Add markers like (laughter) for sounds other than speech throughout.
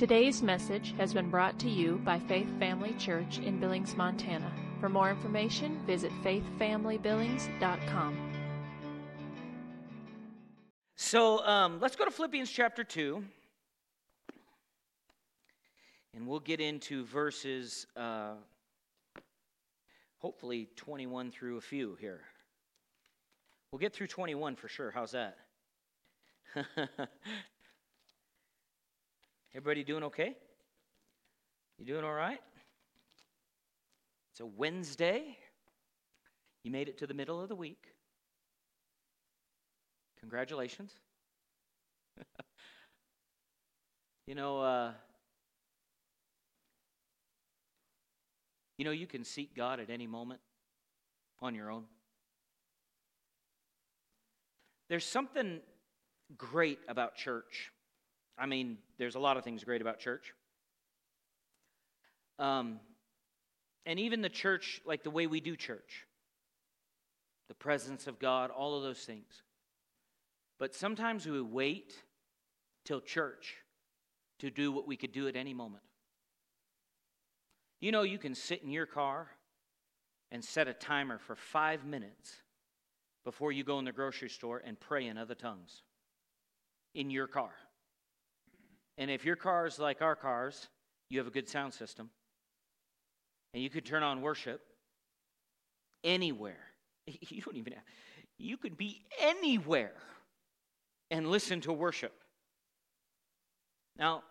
Today's message has been brought to you by Faith Family Church in Billings, Montana. For more information, visit faithfamilybillings.com. So um, let's go to Philippians chapter 2. And we'll get into verses, uh, hopefully 21 through a few here. We'll get through 21 for sure. How's that? (laughs) Everybody doing okay? You doing all right? It's a Wednesday. You made it to the middle of the week. Congratulations. (laughs) you know, uh, you know, you can seek God at any moment on your own. There's something great about church. I mean, there's a lot of things great about church. Um, and even the church, like the way we do church, the presence of God, all of those things. But sometimes we wait till church to do what we could do at any moment. You know, you can sit in your car and set a timer for five minutes before you go in the grocery store and pray in other tongues in your car. And if your car is like our cars, you have a good sound system. And you could turn on worship anywhere. (laughs) You don't even have, you could be anywhere and listen to worship. Now,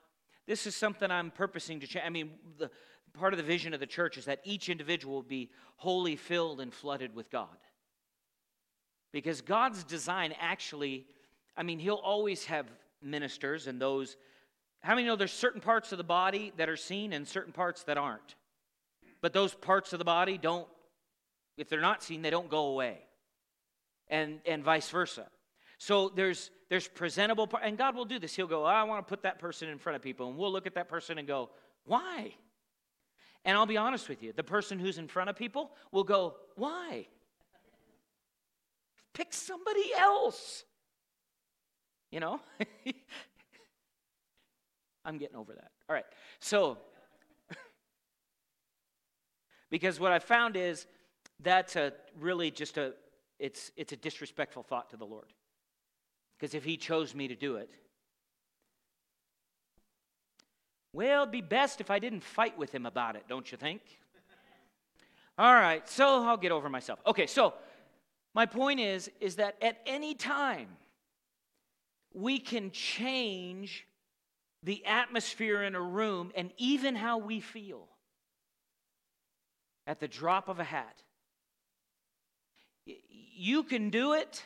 this is something I'm purposing to change. I mean, the part of the vision of the church is that each individual will be wholly filled and flooded with God. Because God's design actually, I mean, He'll always have ministers and those. How many know there's certain parts of the body that are seen and certain parts that aren't? But those parts of the body don't, if they're not seen, they don't go away. And, and vice versa. So there's there's presentable part, and God will do this. He'll go, I want to put that person in front of people, and we'll look at that person and go, why? And I'll be honest with you, the person who's in front of people will go, why? Pick somebody else. You know? (laughs) I'm getting over that. All right. So, (laughs) because what I found is that's a really just a it's it's a disrespectful thought to the Lord. Because if he chose me to do it, well, it'd be best if I didn't fight with him about it, don't you think? All right, so I'll get over myself. Okay, so my point is is that at any time we can change the atmosphere in a room and even how we feel at the drop of a hat. You can do it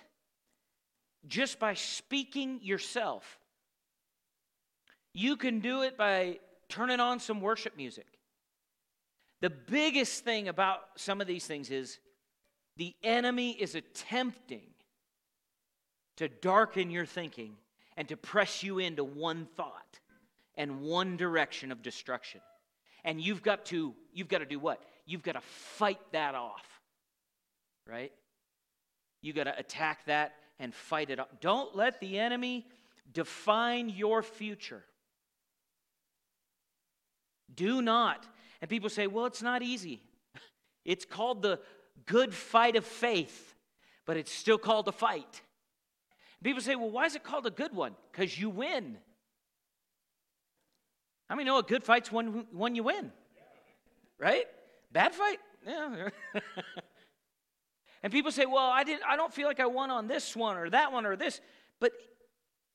just by speaking yourself. You can do it by turning on some worship music. The biggest thing about some of these things is the enemy is attempting to darken your thinking and to press you into one thought and one direction of destruction. And you've got to you've got to do what? You've got to fight that off. Right? You got to attack that and fight it up. Don't let the enemy define your future. Do not. And people say, well, it's not easy. (laughs) It's called the good fight of faith, but it's still called a fight. People say, well, why is it called a good one? Because you win. How many know a good fight's one, one you win? Right? Bad fight? Yeah. (laughs) And people say, well, I, didn't, I don't feel like I won on this one or that one or this. But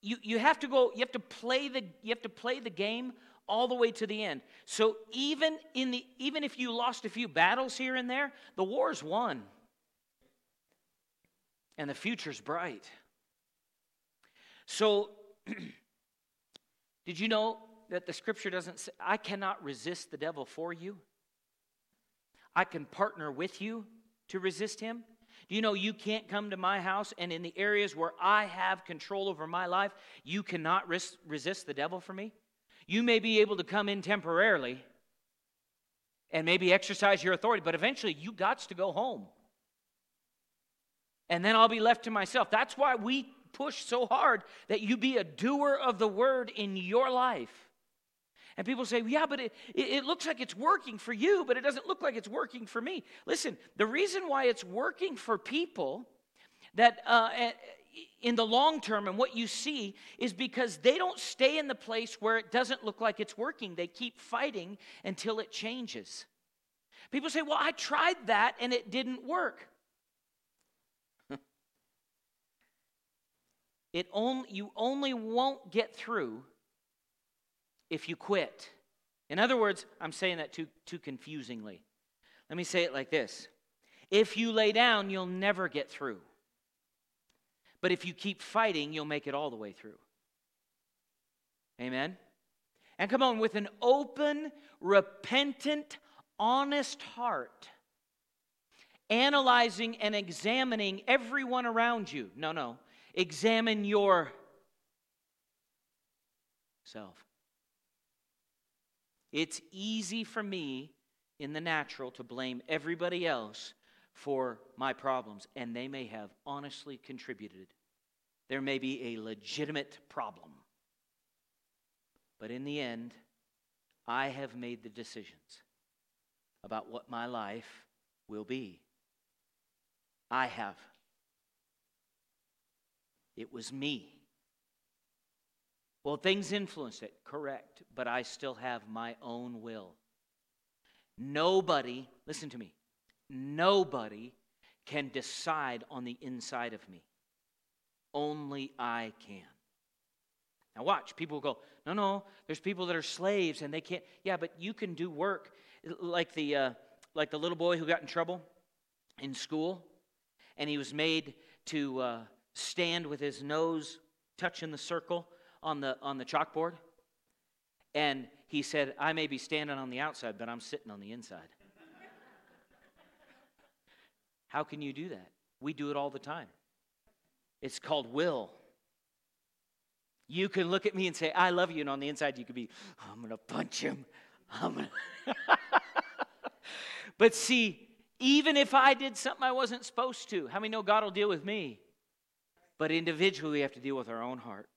you, you have to go, you have to play the, you have to play the game all the way to the end. So even in the even if you lost a few battles here and there, the war's won. And the future's bright. So (clears throat) did you know that the scripture doesn't say I cannot resist the devil for you? I can partner with you to resist him. Do you know you can't come to my house and in the areas where I have control over my life, you cannot res- resist the devil for me? You may be able to come in temporarily and maybe exercise your authority, but eventually you got to go home. And then I'll be left to myself. That's why we push so hard that you be a doer of the word in your life. And people say, yeah, but it, it, looks like it's working for you, but it doesn't look like it's working for me. Listen, the reason why it's working for people that uh, in the long term and what you see is because they don't stay in the place where it doesn't look like it's working. They keep fighting until it changes. People say, well, I tried that and it didn't work. (laughs) it only, you only won't get through if you quit. In other words, I'm saying that too, too confusingly. Let me say it like this If you lay down, you'll never get through. But if you keep fighting, you'll make it all the way through. Amen? And come on, with an open, repentant, honest heart, analyzing and examining everyone around you. No, no. Examine yourself. It's easy for me in the natural to blame everybody else for my problems, and they may have honestly contributed. There may be a legitimate problem. But in the end, I have made the decisions about what my life will be. I have. It was me. Well, things influence it, correct, but I still have my own will. Nobody, listen to me, nobody can decide on the inside of me. Only I can. Now, watch. People go, no, no, there's people that are slaves and they can't. Yeah, but you can do work like the, uh, like the little boy who got in trouble in school and he was made to uh, stand with his nose touching the circle on the, on the chalkboard. And he said, I may be standing on the outside, but I'm sitting on the inside. (laughs) How can you do that? We do it all the time. It's called will. You can look at me and say, I love you. And on the inside, you could be, I'm going to punch him. I'm gonna (laughs) but see, even if I did something I wasn't supposed to, how many know God will deal with me? But individually, we have to deal with our own heart.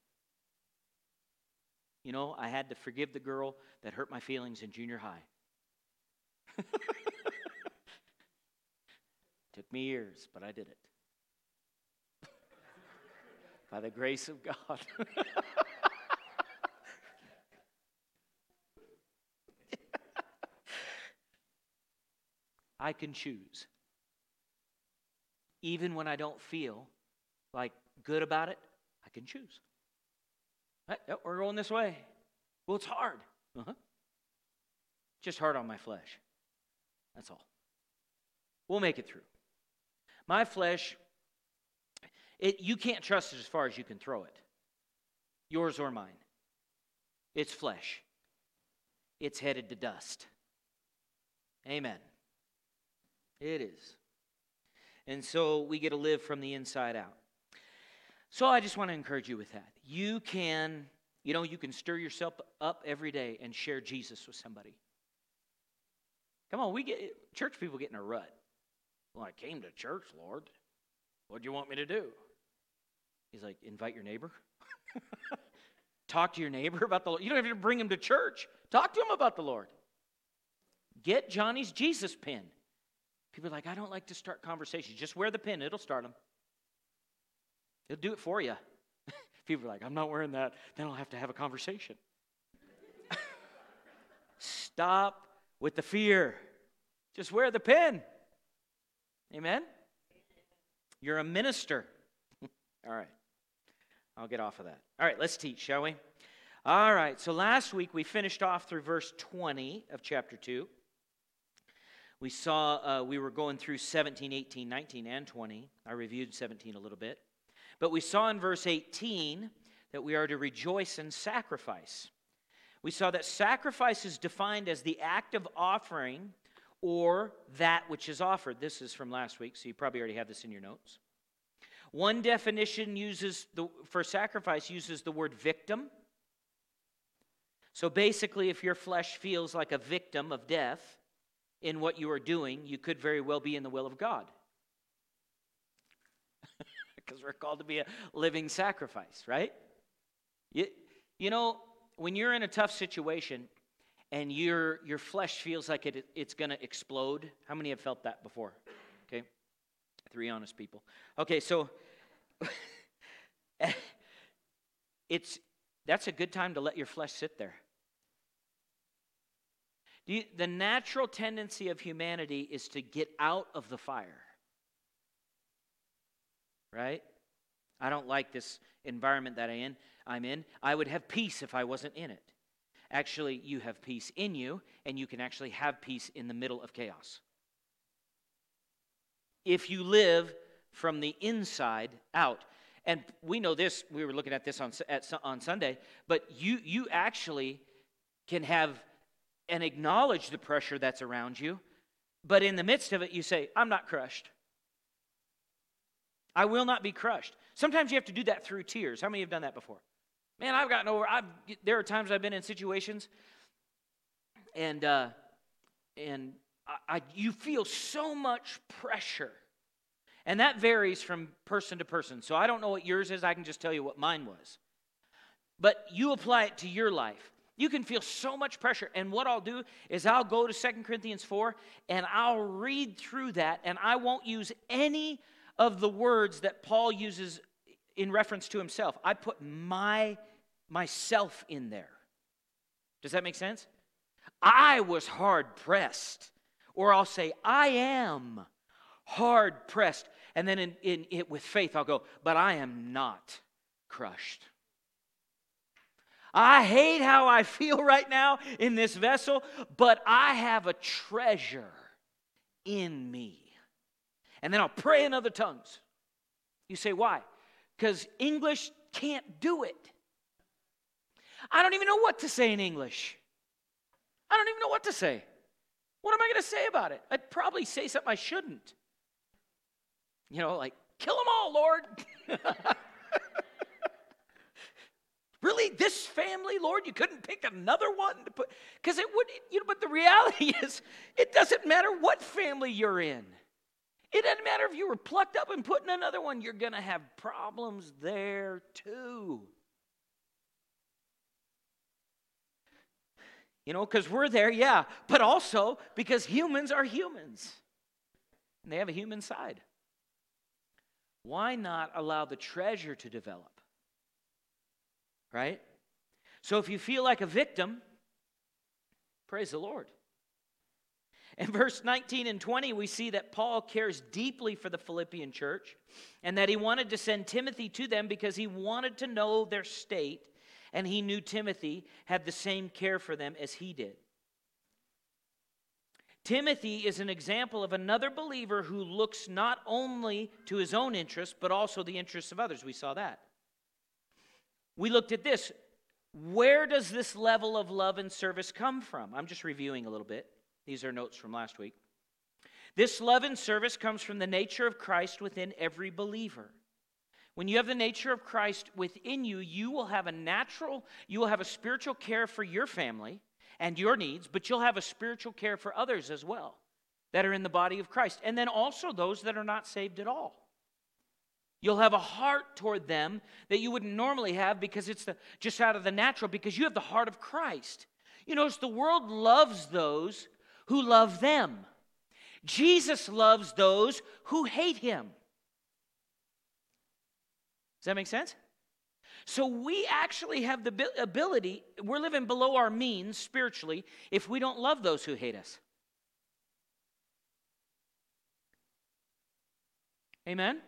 You know, I had to forgive the girl that hurt my feelings in junior high. (laughs) Took me years, but I did it. (laughs) By the grace of God. (laughs) I can choose. Even when I don't feel like good about it, I can choose. Hey, we're going this way. Well, it's hard. Uh-huh. Just hard on my flesh. That's all. We'll make it through. My flesh, it, you can't trust it as far as you can throw it. Yours or mine. It's flesh. It's headed to dust. Amen. It is. And so we get to live from the inside out. So I just want to encourage you with that. You can, you know, you can stir yourself up every day and share Jesus with somebody. Come on, we get church people get in a rut. Well, I came to church, Lord. What do you want me to do? He's like, invite your neighbor. (laughs) Talk to your neighbor about the Lord. You don't have to bring him to church. Talk to him about the Lord. Get Johnny's Jesus pin. People are like, I don't like to start conversations. Just wear the pin, it'll start them. He'll do it for you. (laughs) People are like, I'm not wearing that. Then I'll have to have a conversation. Stop with the fear. Just wear the pin. Amen? You're a minister. (laughs) All right. I'll get off of that. All right, let's teach, shall we? All right, so last week we finished off through verse 20 of chapter 2. We saw uh, we were going through 17, 18, 19, and 20. I reviewed 17 a little bit. But we saw in verse 18 that we are to rejoice in sacrifice. We saw that sacrifice is defined as the act of offering or that which is offered. This is from last week, so you probably already have this in your notes. One definition uses the, for sacrifice uses the word victim. So basically, if your flesh feels like a victim of death in what you are doing, you could very well be in the will of God because we're called to be a living sacrifice, right? You, you know, when you're in a tough situation, and your, your flesh feels like it, it's going to explode. How many have felt that before? Okay, three honest people. Okay, so (laughs) it's, that's a good time to let your flesh sit there. The natural tendency of humanity is to get out of the fire. Right? I don't like this environment that I in, I'm in. I would have peace if I wasn't in it. Actually, you have peace in you, and you can actually have peace in the middle of chaos. If you live from the inside out. And we know this, we were looking at this on, at, on Sunday, but you, you actually can have and acknowledge the pressure that's around you, but in the midst of it, you say, I'm not crushed. I will not be crushed. Sometimes you have to do that through tears. How many have done that before? Man, I've gotten over. I've, there are times I've been in situations, and uh, and I, I, you feel so much pressure, and that varies from person to person. So I don't know what yours is. I can just tell you what mine was. But you apply it to your life. You can feel so much pressure. And what I'll do is I'll go to Second Corinthians 4 and I'll read through that, and I won't use any of the words that Paul uses in reference to himself. I put my myself in there. Does that make sense? I was hard pressed. Or I'll say, I am hard pressed. And then in, in, in, with faith, I'll go, but I am not crushed. I hate how I feel (laughs) right now in this vessel, but I have a treasure in me. And then I'll pray in other tongues. You say, why? Because English can't do it. I don't even know what to say in English. I don't even know what to say. What am I going to say about it? I'd probably say something I shouldn't. You know, like, kill them all, Lord. (laughs) really? This family, Lord? You couldn't pick another one to put? Because it would, you know, but the reality (laughs) is, it doesn't matter what family you're in. It doesn't matter if you were plucked up and put in another one, you're going to have problems there too. You know, because we're there, yeah, but also because humans are humans and they have a human side. Why not allow the treasure to develop? Right? So if you feel like a victim, praise the Lord. In verse 19 and 20, we see that Paul cares deeply for the Philippian church and that he wanted to send Timothy to them because he wanted to know their state and he knew Timothy had the same care for them as he did. Timothy is an example of another believer who looks not only to his own interests, but also the interests of others. We saw that. We looked at this. Where does this level of love and service come from? I'm just reviewing a little bit. These are notes from last week. This love and service comes from the nature of Christ within every believer. When you have the nature of Christ within you, you will have a natural, you will have a spiritual care for your family and your needs, but you'll have a spiritual care for others as well that are in the body of Christ. And then also those that are not saved at all. You'll have a heart toward them that you wouldn't normally have because it's the, just out of the natural, because you have the heart of Christ. You notice the world loves those who love them. Jesus loves those who hate him. Does that make sense? So we actually have the ability, we're living below our means spiritually if we don't love those who hate us. Amen?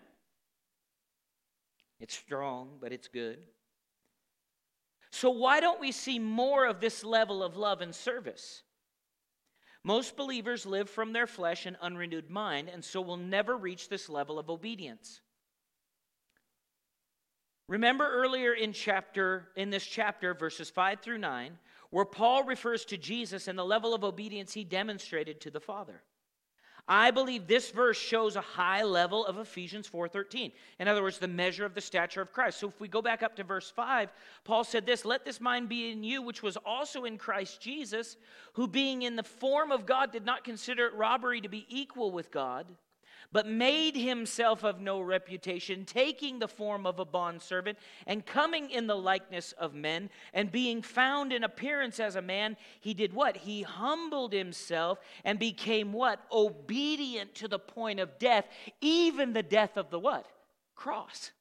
It's strong, but it's good. So, why don't we see more of this level of love and service? Most believers live from their flesh and unrenewed mind, and so will never reach this level of obedience. Remember earlier in chapter in this chapter verses 5 through 9 where Paul refers to Jesus and the level of obedience he demonstrated to the Father. I believe this verse shows a high level of Ephesians 4:13. In other words, the measure of the stature of Christ. So if we go back up to verse 5, Paul said this, "Let this mind be in you which was also in Christ Jesus, who being in the form of God did not consider it robbery to be equal with God, but made himself of no reputation, taking the form of a bondservant, and coming in the likeness of men, and being found in appearance as a man, he did what? He humbled himself and became what? Obedient to the point of death, even the death of the what? Cross.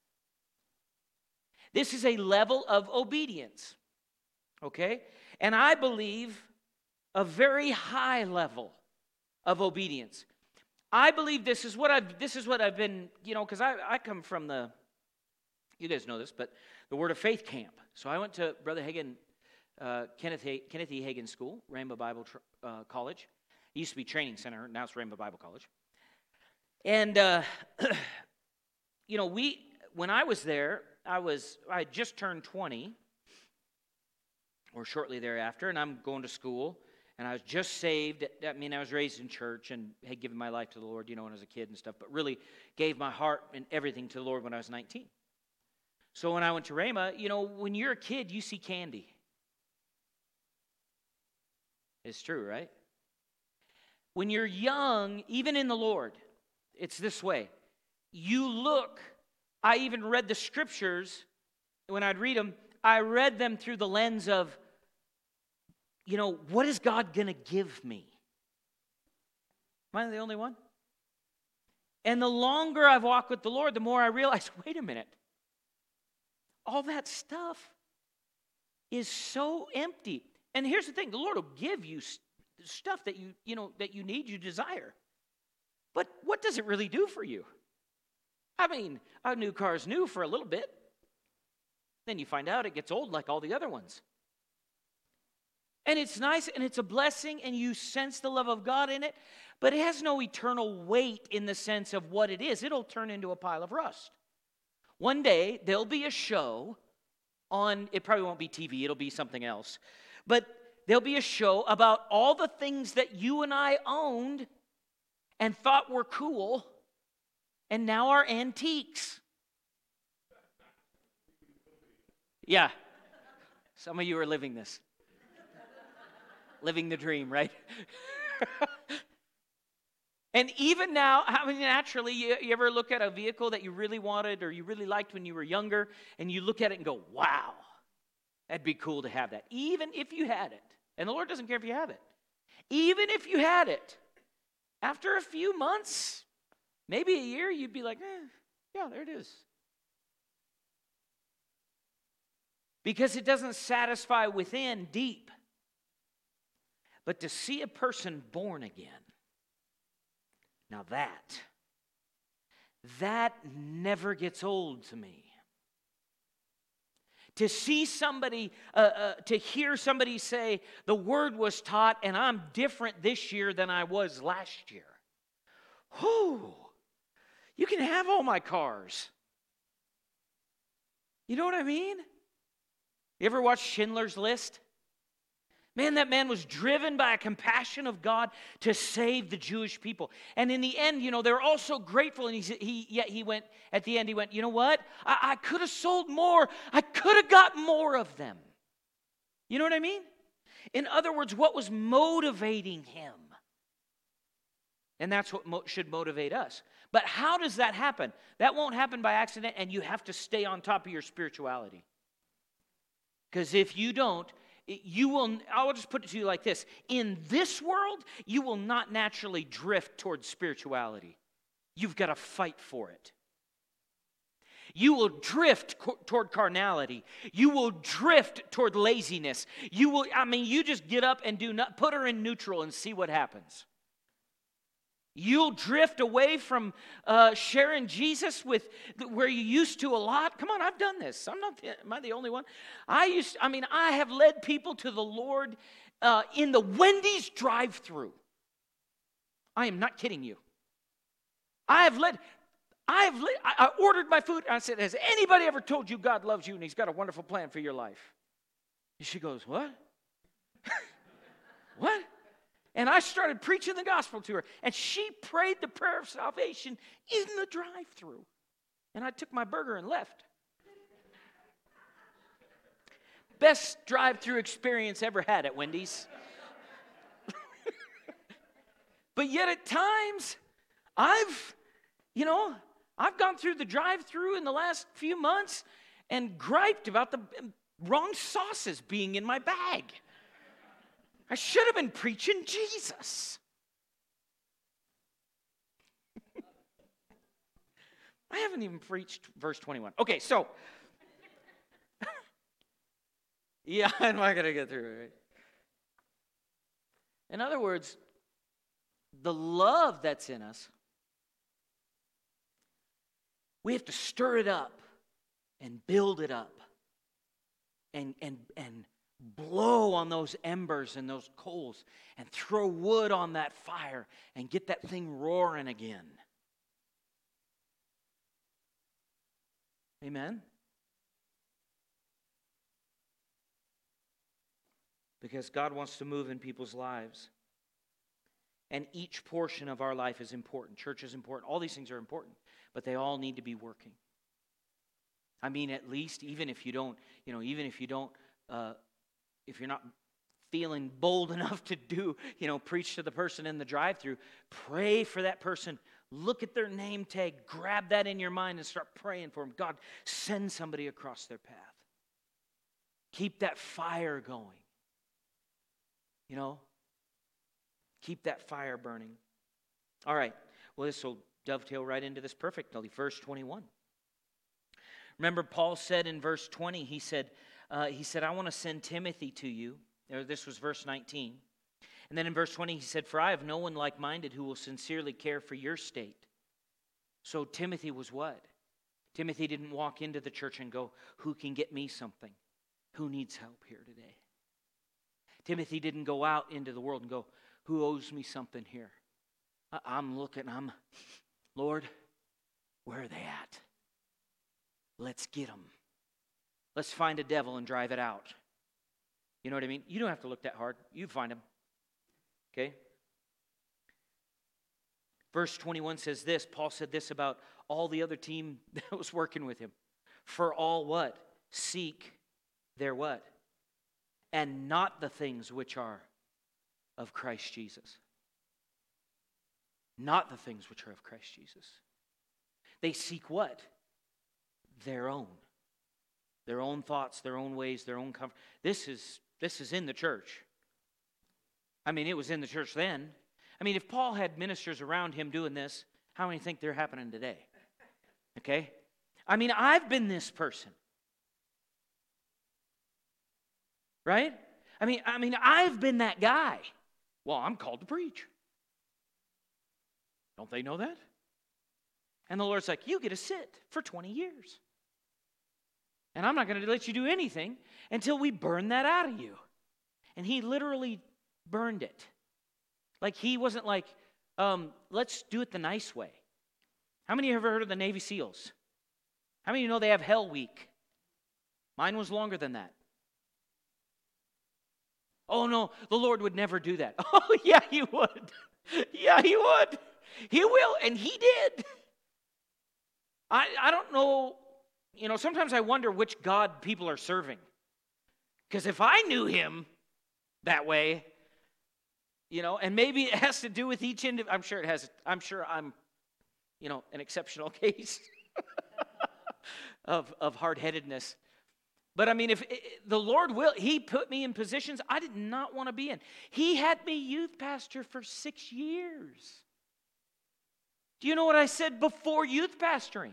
This is a level of obedience. Okay? And I believe a very high level of obedience. I believe this is what I've this is what I've been, you know, because I, I come from the you guys know this, but the Word of Faith camp. So I went to Brother Hagin, uh, Kenneth, Kenneth E. Hagin School, Rhema Bible tr- uh, College. It used to be training center, now it's Rhema Bible College. And uh, (clears throat) you know, we when I was there, I was I had just turned 20 or shortly thereafter, and I'm going to school and I was just saved. I mean, I was raised in church and had given my life to the Lord, you know, when I was a kid and stuff, but really gave my heart and everything to the Lord when I was 19. So when I went to Rhema, you know, when you're a kid, you see candy. It's true, right? When you're young, even in the Lord, it's this way. You look, I even read the scriptures, when I'd read them, I read them through the lens of you know, what is God going to give me? Am I the only one? And the longer I've walked with the Lord, the more I realize (laughs) wait a minute, all that stuff is so empty. And here's the thing the Lord will give you stuff that you, you know, that you need, you desire. But what does it really do for you? I mean, a new car is new for a little bit. Then you find out it gets old like all the other ones. And it's nice and it's a blessing, and you sense the love of God in it, but it has no eternal weight in the sense of what it is. It'll turn into a pile of rust. One day, there'll be a show on, it probably won't be TV, it'll be something else, but there'll be a show about all the things that you and I owned and thought were cool and now are antiques. Yeah, some of you are living this living the dream, right? (laughs) and even now, I mean, naturally, you, you, ever look at a vehicle that you really wanted or you really liked when you were younger, and you look at it and go, wow, that'd be cool to have that, even if you had it. And the Lord doesn't care if you have it. Even if you had it, after a few months, maybe a year, you'd be like, eh, yeah, there it is. Because it doesn't satisfy within deep. But to see a person born again, now that, that never gets old to me. To see somebody, uh, uh, to hear somebody say, the word was taught and I'm different this year than I was last year. Whew, you can have all my cars. You know what I mean? You ever watch Schindler's List? Man, that man was driven by a compassion of God to save the Jewish people. And in the end, you know, they were all so grateful. And he, he yet he went, at the end, he went, you know what? I, I could have sold more. I could have got more of them. You know what I mean? In other words, what was motivating him? And that's what mo- should motivate us. But how does that happen? That won't happen by accident, and you have to stay on top of your spirituality. Because if you don't, you will, I'll just put it to you like this in this world, you will not naturally drift towards spirituality. You've got to fight for it. You will drift co- toward carnality. You will drift toward laziness. You will, I mean, you just get up and do not, put her in neutral and see what happens. You'll drift away from uh, sharing Jesus with where you used to a lot. Come on, I've done this. I'm not. The, am I the only one? I used. I mean, I have led people to the Lord uh, in the Wendy's drive-through. I am not kidding you. I have led. I have. Led, I ordered my food. I said, "Has anybody ever told you God loves you and He's got a wonderful plan for your life?" And she goes, "What? (laughs) what?" And I started preaching the gospel to her. And she prayed the prayer of salvation in the drive through. And I took my burger and left. Best drive through experience ever had at Wendy's. (laughs) but yet at times, I've You know, I've gone through the drive through in the last few months and griped about the um, wrong sauces being in my bag. I should have been preaching Jesus. I haven't even preached verse 21. Okay, so. (laughs) yeah, I'm not going to get through it, right? In other words, the love that's in us, we have to stir it up and build it up and, and, and blow on those embers and those coals and throw wood on that fire and get that thing roaring again. Amen? Because God wants to move in people's lives. And each portion of our life is important. Church is important. All these things are important, but they all need to be working. I mean, at least, even if you don't, you know, even if you don't, uh, if you're not feeling bold (laughs) enough to do, you know, preach to the person in the drive through, pray for that person Look at their name tag, grab that in your mind, and start praying for them. God, send somebody across their path. Keep that fire going. You know, keep that fire burning. All right, well, this will dovetail right into this perfectly. Verse 21. Remember, Paul said in verse 20, he said, uh, he said, I want to send Timothy to you. This was verse 19. And then in verse 20, he said, For I have no one like minded who will sincerely care for your state. So Timothy was what? Timothy didn't walk into the church and go, Who can get me something? Who needs help here today? Timothy didn't go out into the world and go, Who owes me something here? I'm looking, I'm, (laughs) Lord, where are they at? Let's get them. Let's find a devil and drive it out. You know what I mean? You don't have to look that hard. You find him. Okay? Verse 21 says this Paul said this about all the other team (laughs) that was working with him. For all what? Seek their what? And not the things which are of Christ Jesus. Not the things which are of Christ Jesus. They seek what? Their own. Their own thoughts, their own ways, their own comfort. This is this is in the church. I mean, it was in the church then. I mean, if Paul had ministers around him doing this, how many think they're happening today? Okay? I mean, I've been this person. Right? I mean, I mean, I've been that guy. Well, I'm called to preach. Don't they know that? And the Lord's like, you get to sit for 20 years. And I'm not going to let you do anything until we burn that out of you. And he literally burned it. Like he wasn't like, um, let's do it the nice way. How many of you have ever heard of the Navy SEALs? How many you know they have Hell Week? Mine was longer than that. Oh no, the Lord would never do that. (laughs) Oh, yeah, He would. (laughs) Yeah, He would. He will, and He did. I, I don't know, you know, sometimes I wonder which God people are serving. Because if I knew Him that way, you know, and maybe it has to do with each individual. I'm sure it has. I'm sure I'm, you know, an exceptional (laughs) case of, of hard headedness. But I mean, if the Lord will, He put me in positions I did not want to be in. He had me youth pastor for six years. Do you know what I said before youth pastoring?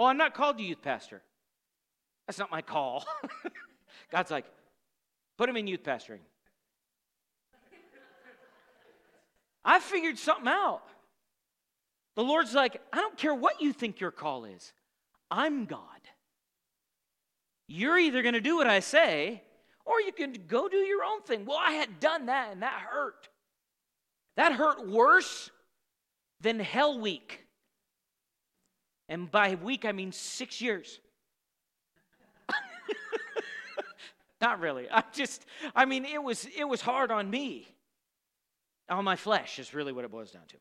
Oh, I'm not called to youth pastor. That's not my call. (laughs) God's like, put him in youth pastoring. I figured something out. The Lord's like, I don't care what you think your call is, I'm God. You're either going to do what I say, or you can go do your own thing. Well, I had done that, and that hurt. That hurt worse than Hell Week. And by week, I mean six years. (laughs) Not really. I just, I mean, it was it was hard on me on my flesh, is really what it boils down to.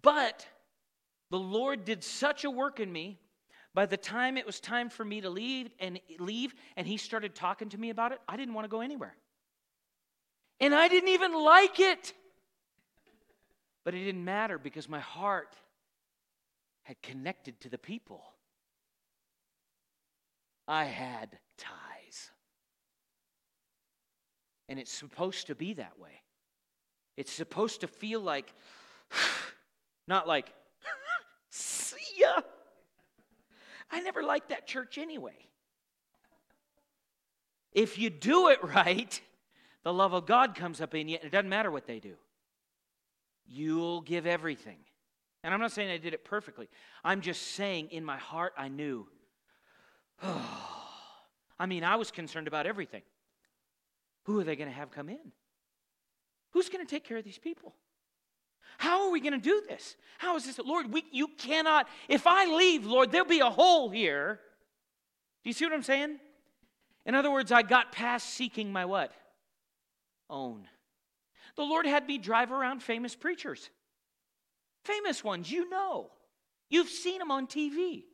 But the Lord did such a work in me. By the time it was time for me to leave and leave, and he started talking to me about it, I didn't want to go anywhere. And I didn't even like it. But it didn't matter because my heart had connected to the people. I had ties. And it's supposed to be that way. It's supposed to feel like, (sighs) not like, (laughs) see ya. I never liked that church anyway. If you do it right, the love of God comes up in you, and it doesn't matter what they do. You'll give everything. And I'm not saying I did it perfectly. I'm just saying in my heart, I knew. (sighs) I mean, I was concerned about everything. Who are they going to have come in? Who's going to take care of these people? How are we going to do this? How is this? Lord, we, you cannot. If I leave, Lord, there'll be a hole here. Do you see what I'm saying? In other words, I got past seeking my what? Own. The Lord had me drive around famous preachers. Famous ones, you know. You've seen them on TV.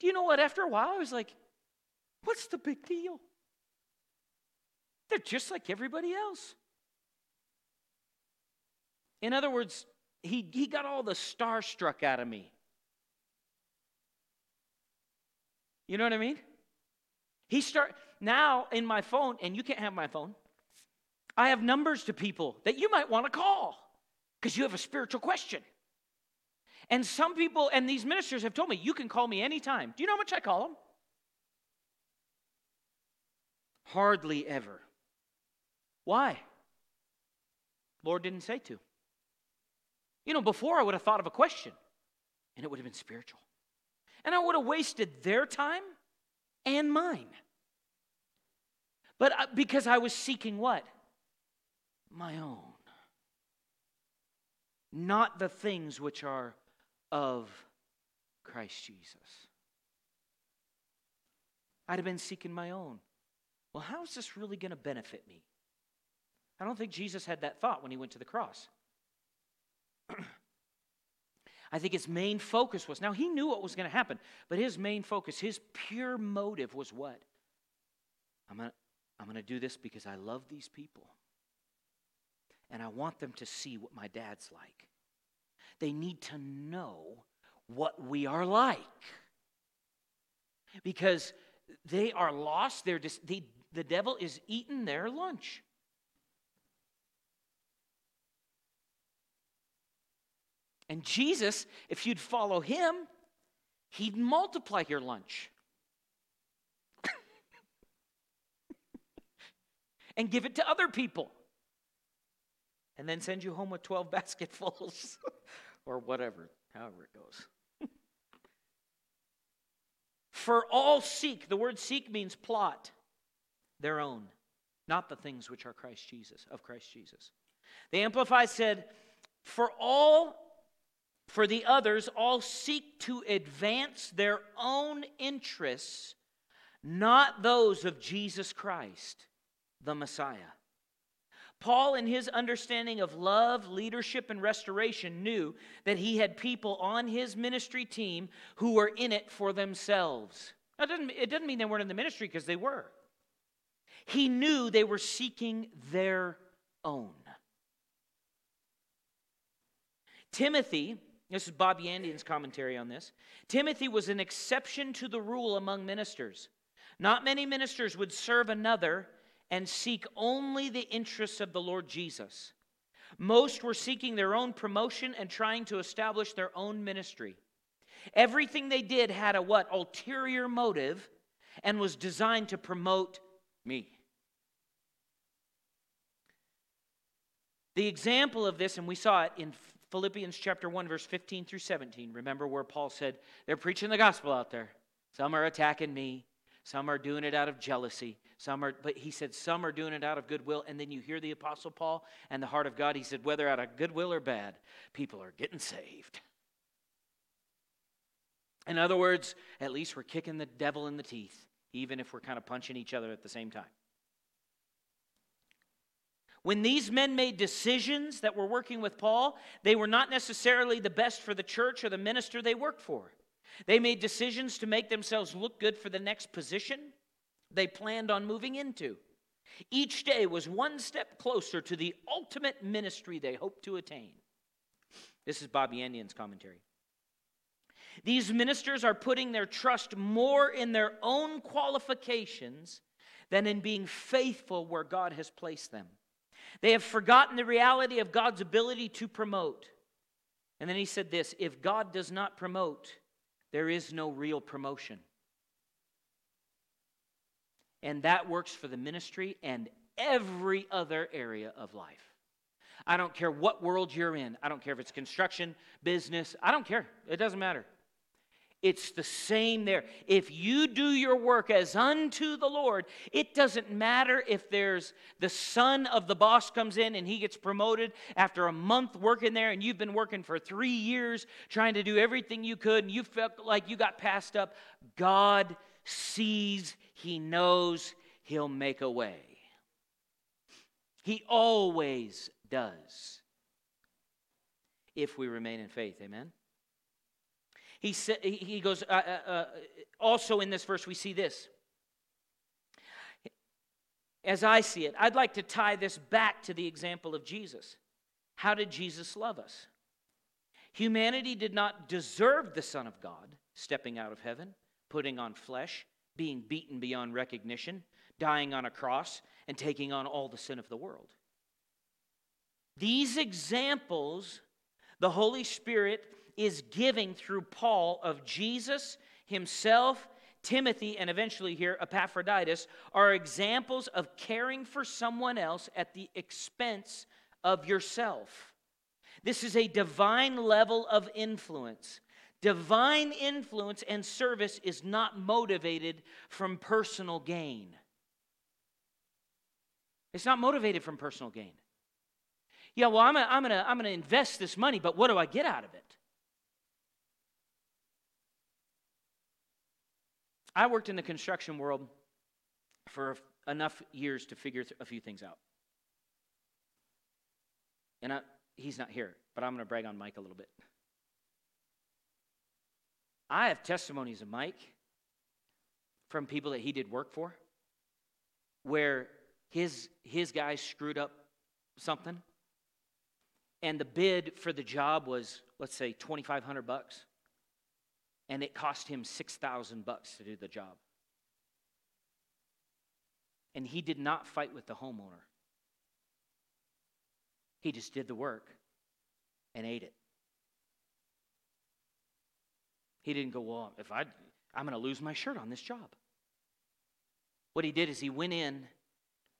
Do you know what? After a while, I was like, what's the big deal? They're just like everybody else. In other words, he, he got all the starstruck out of me. You know what I mean? He start now in my phone, and you can't have my phone. I have numbers to people that you might want to call because you have a spiritual question. And some people, and these ministers have told me, you can call me anytime. Do you know how much I call them? Hardly ever. Why? Lord didn't say to. You know, before I would have thought of a question, and it would have been spiritual. And I would have wasted their time and mine. But because I was seeking what? My own. Not the things which are of Christ Jesus. I'd have been seeking my own. Well, how is this really going to benefit me? I don't think Jesus had that thought when he went to the cross. (clears throat) I think his main focus was now he knew what was going to happen, but his main focus, his pure motive was what? I'm going to I'm going to do this because I love these people. And I want them to see what my dad's like. They need to know what we are like. Because they are lost. They're dis- they, the devil is eating their lunch. And Jesus, if you'd follow him, he'd multiply your lunch. (laughs) and give it to other people. And then send you home with 12 (laughs) basketfuls or whatever, however it goes. (laughs) For all seek, the word seek means plot their own, not the things which are Christ Jesus, of Christ Jesus. The Amplified said, For all, for the others, all seek to advance their own interests, not those of Jesus Christ, the Messiah. Paul, in his understanding of love, leadership, and restoration, knew that he had people on his ministry team who were in it for themselves. Doesn't, it doesn't mean they weren't in the ministry because they were. He knew they were seeking their own. Timothy, this is Bob Yandian's commentary on this. Timothy was an exception to the rule among ministers. Not many ministers would serve another and seek only the interests of the Lord Jesus. Most were seeking their own promotion and trying to establish their own ministry. Everything they did had a what? Ulterior motive and was designed to promote me. The example of this, and we saw it in Philippians chapter 1, verse 15 through 17. Remember where Paul said, They're preaching the gospel out there. Some are attacking me, some are doing it out of jealousy, some are, but he said, some are doing it out of goodwill. And then you hear the Apostle Paul and the heart of God. He said, whether out of goodwill or bad, people are getting saved. In other words, at least we're kicking the devil in the teeth, even if we're kind of punching each other at the same time. When these men made decisions that were working with Paul, they were not necessarily the best for the church or the minister they worked for. They made decisions to make themselves look good for the next position they planned on moving into. Each day was one step closer to the ultimate ministry they hoped to attain. This is Bob Yandian's commentary. These ministers are putting their trust more in their own qualifications than in being faithful where God has placed them. They have forgotten the reality of God's ability to promote. And then he said this if God does not promote, there is no real promotion. And that works for the ministry and every other area of life. I don't care what world you're in. I don't care if it's construction, business. I don't care. It doesn't matter. It's the same there. If you do your work as unto the Lord, it doesn't matter if there's the son of the boss comes in and he gets promoted after a month working there and you've been working for three years trying to do everything you could and you felt like you got passed up. God sees, He knows, He'll make a way. He always does if we remain in faith. Amen. He, said, he goes, uh, uh, uh, also in this verse, we see this. As I see it, I'd like to tie this back to the example of Jesus. How did Jesus love us? Humanity did not deserve the Son of God stepping out of heaven, putting on flesh, being beaten beyond recognition, dying on a cross, and taking on all the sin of the world. These examples, the Holy Spirit is giving through Paul of Jesus himself, Timothy, and eventually here Epaphroditus are examples of caring for someone else at the expense of yourself. This is a divine level of influence. Divine influence and service is not motivated from personal gain. It's not motivated from personal gain. Yeah, well, I'm to I'm gonna I'm gonna invest this money, but what do I get out of it? I worked in the construction world for enough years to figure a few things out. And I, he's not here, but I'm going to brag on Mike a little bit. I have testimonies of Mike from people that he did work for where his, his guys screwed up something and the bid for the job was let's say 2500 bucks and it cost him 6000 bucks to do the job. And he did not fight with the homeowner. He just did the work and ate it. He didn't go well if i i'm going to lose my shirt on this job. What he did is he went in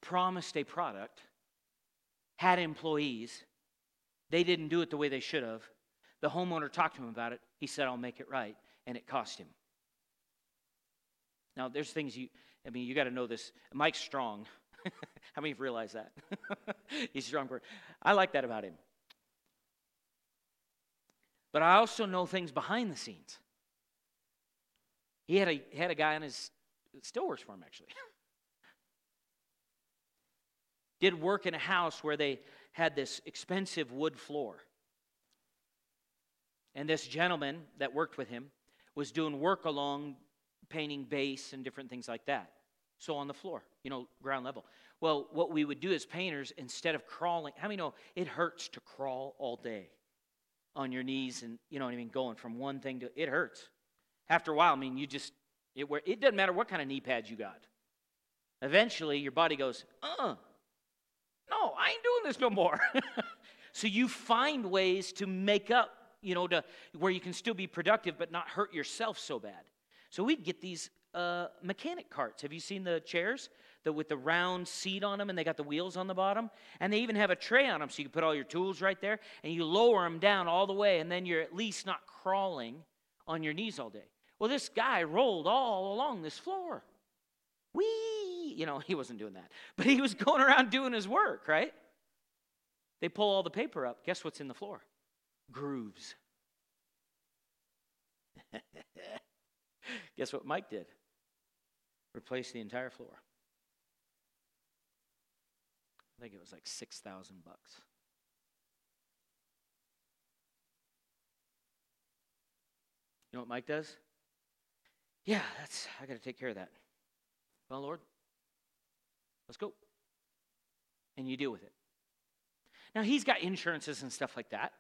promised a product had employees. They didn't do it the way they should have. The homeowner talked to him about it. He said i'll make it right and it cost him. Now, there's things you, I mean, you got to know this. Mike's strong. (laughs) How many of you realize that? (laughs) He's strong. I like that about him. But I also know things behind the scenes. He had a, had a guy on his, still works for him actually. (laughs) Did work in a house where they had this expensive wood floor. And this gentleman that worked with him was doing work along painting base and different things like that. So on the floor, you know, ground level. Well, what we would do as painters, instead of crawling, how many know it hurts to crawl all day on your knees and, you know what I mean, going from one thing to, it hurts. After a while, I mean, you just, it, it doesn't matter what kind of knee pads you got. Eventually, your body goes, uh, no, I ain't doing this no more. (laughs) so you find ways to make up you know, to where you can still be productive but not hurt yourself so bad. So we'd get these uh, mechanic carts. Have you seen the chairs? The, with the round seat on them and they got the wheels on the bottom and they even have a tray on them so you can put all your tools right there and you lower them down all the way and then you're at least not crawling on your knees all day well this guy rolled all along this floor Wee! You know, (laughs) he wasn't doing that. But he was (laughs) going around doing his work, right? They pull all the paper up. Guess what's in the floor? Grooves. (laughs) Guess what Mike did? Replaced the entire floor. I think it was like 6,000 bucks. You know what Mike does? Yeah, that's I got to take care of that. Well, Lord, let's go. And you deal with it. Now, he's got insurances and stuff like that.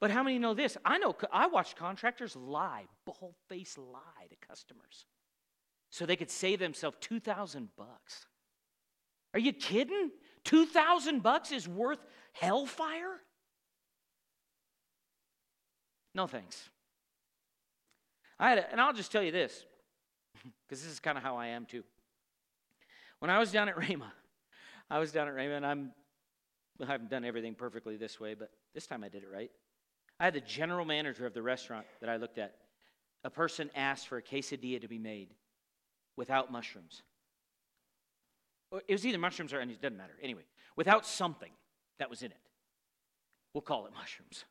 But how many know this? I know, I watched contractors lie, bald face lie to customers so they could save themselves 2000 bucks. Are you kidding? 2000 bucks is worth hellfire? No thanks. I had a, and I'll just tell you this (laughs) because this is kind of how I am too. When I was down at (laughs) Rhema, I was down at Rhema and I'm I haven't done everything perfectly this way, but this time I did it right. I had the general manager of the restaurant that I looked at. A person asked for a quesadilla to be made without mushrooms. It was either mushrooms or, it doesn't matter. Anyway, without something that was in it. We'll call it mushrooms.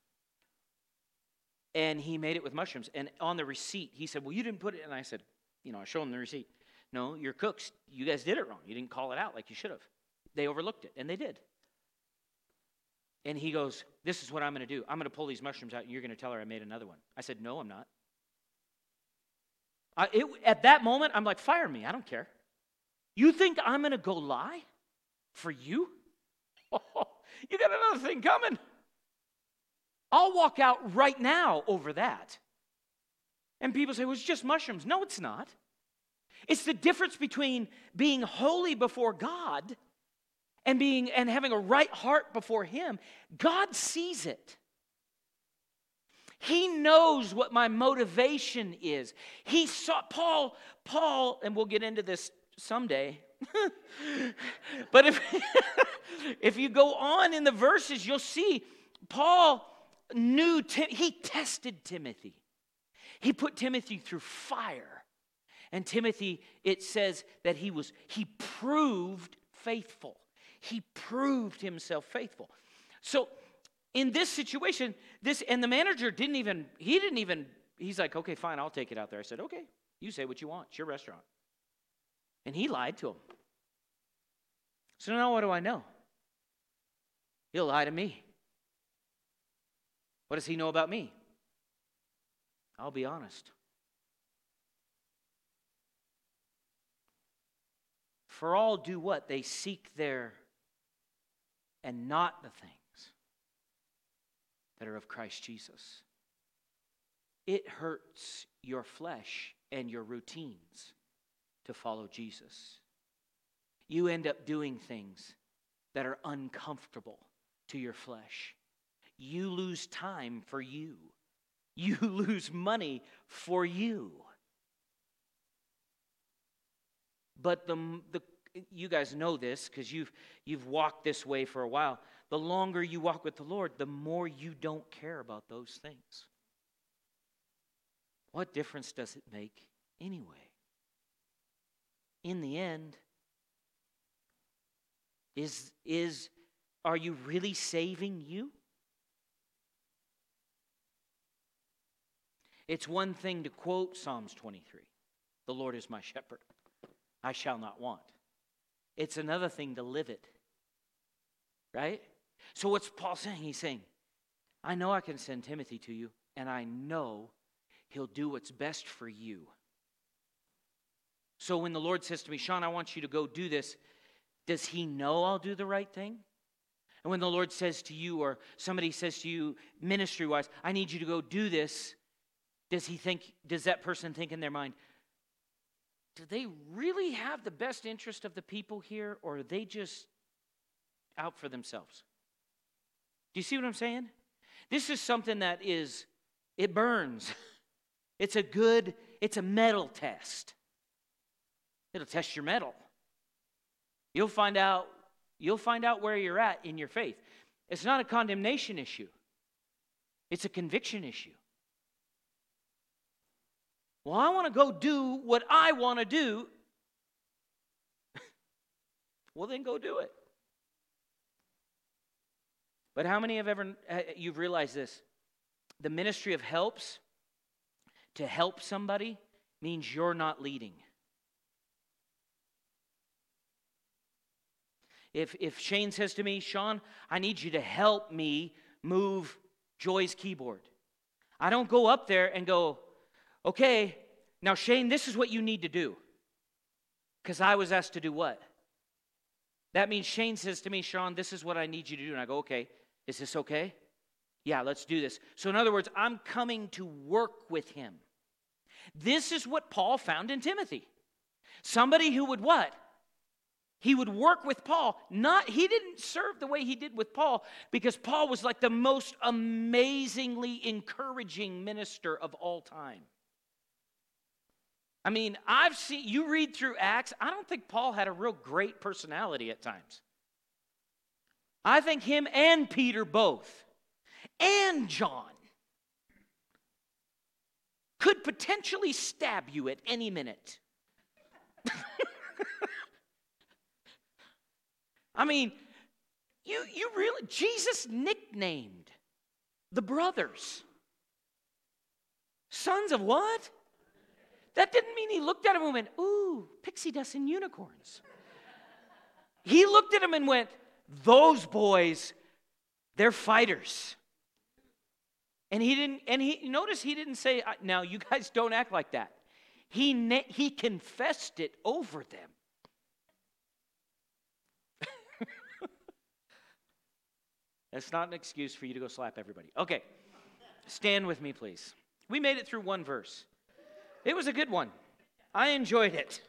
And he made it with mushrooms. And on the receipt, he said, Well, you didn't put it. And I said, You know, I showed him the receipt. No, your cooks, you guys did it wrong. You didn't call it out like you should have. They overlooked it, and they did. And he goes, This is what I'm going to do. I'm going to pull these mushrooms out, and you're going to tell her I made another one. I said, No, I'm not. I, it, at that moment, I'm like, Fire me. I don't care. You think I'm going to go lie for you? Oh, (laughs) you got another thing coming. I'll walk out right now over that. And people say, well, it's just mushrooms. No, it's not. It's the difference between being holy before God and being and having a right heart before him god sees it. He knows what my motivation is. He saw paul paul and we'll get into this someday. (laughs) But if (laughs) if you go on in the verses you'll see paul knew Tim, he tested timothy. He put timothy through fire. And timothy it says that he was he proved faithful he proved himself faithful. So in this situation, this and the manager didn't even, he didn't even, he's like, okay, fine, I'll take it out there. I said, okay, you say what you want. It's your restaurant. And he lied to him. So now what do I know? He'll lie to me. What does he know about me? I'll be honest. For all do what? They seek their and not the things that are of Christ Jesus. It hurts your flesh and your routines to follow Jesus. You end up doing things that are uncomfortable to your flesh. You lose time for you. You (laughs) lose money for you. But the, the you guys know this because you've, you've walked this way for a while. The longer you walk with the Lord, the more you don't care about those things. What difference does it make anyway? In the end, is, is are you really saving you? It's one thing to quote Psalms 23 The Lord is my shepherd, I shall not want. It's another thing to live it. Right? So, what's Paul saying? He's saying, I know I can send Timothy to you, and I know he'll do what's best for you. So, when the Lord says to me, Sean, I want you to go do this, does he know I'll do the right thing? And when the Lord says to you, or somebody says to you, ministry wise, I need you to go do this, does he think, does that person think in their mind, do they really have the best interest of the people here, or are they just out for themselves? Do you see what I'm saying? This is something that is, it burns. (laughs) It's a good, it's a mettle test. It'll test your mettle. You'll find out, you'll find out where you're at in your faith. It's not a condemnation issue, it's a conviction issue. Well, I want to go do what I want to do. (laughs) well, then go do it. But how many have ever you've realized this? The ministry of helps to help somebody means you're not leading. If if Shane says to me, "Sean, I need you to help me move Joy's keyboard." I don't go up there and go, okay, now, Shane, this is what you need to do. Because I was asked to do what? That means Shane says to me, Sean, this is what I need you to do. And I go, okay, is this okay? Yeah, let's do this. So, in other words, I'm coming to work with him. This is what Paul found in Timothy. Somebody who would what? He would work with Paul. Not he didn't serve the way he did with Paul because Paul was like the most amazingly encouraging minister of all time. I mean, I've seen you read through Acts, I don't think Paul had a real great personality at times. I think him and Peter both and John could potentially stab you at any minute. (laughs) I mean, you, you really, Jesus nicknamed the brothers sons of what? That didn't mean he looked at him and went, Ooh, pixie dust and unicorns. he looked at him and went, Those boys, they're fighters. And he didn't, and he, notice he didn't say, uh, Now you guys don't act like that. He, he confessed it over them. (laughs) That's not an excuse for you to go slap everybody. Okay, stand with me, please. We made it through one verse. It was a good one. I enjoyed it.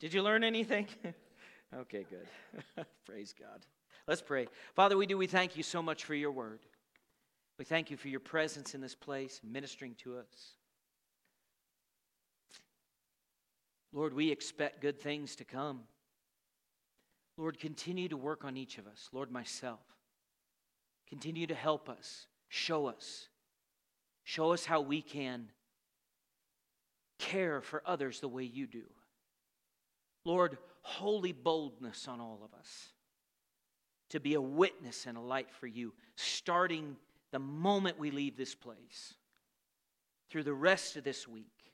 Did you learn anything? (laughs) okay, good. (laughs) Praise God. Let's pray. Father, we do. We thank you so much for your word. We thank you for your presence in this place, ministering to us. Lord, we expect good things to come. Lord, continue to work on each of us. Lord, myself. Continue to help us, show us. Show us how we can care for others the way you do. Lord, holy boldness on all of us to be a witness and a light for you, starting the moment we leave this place through the rest of this week.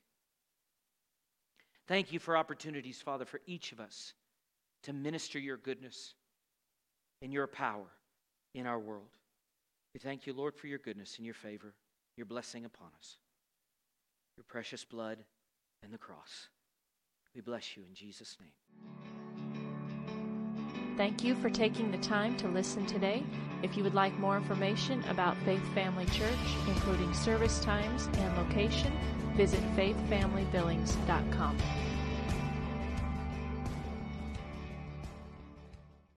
Thank you for opportunities, Father, for each of us to minister your goodness and your power in our world. We thank you, Lord, for your goodness and your favor, your blessing upon us, your precious blood and the cross. We bless you in Jesus' name. Thank you for taking the time to listen today. If you would like more information about Faith Family Church, including service times and location, visit faithfamilybillings.com.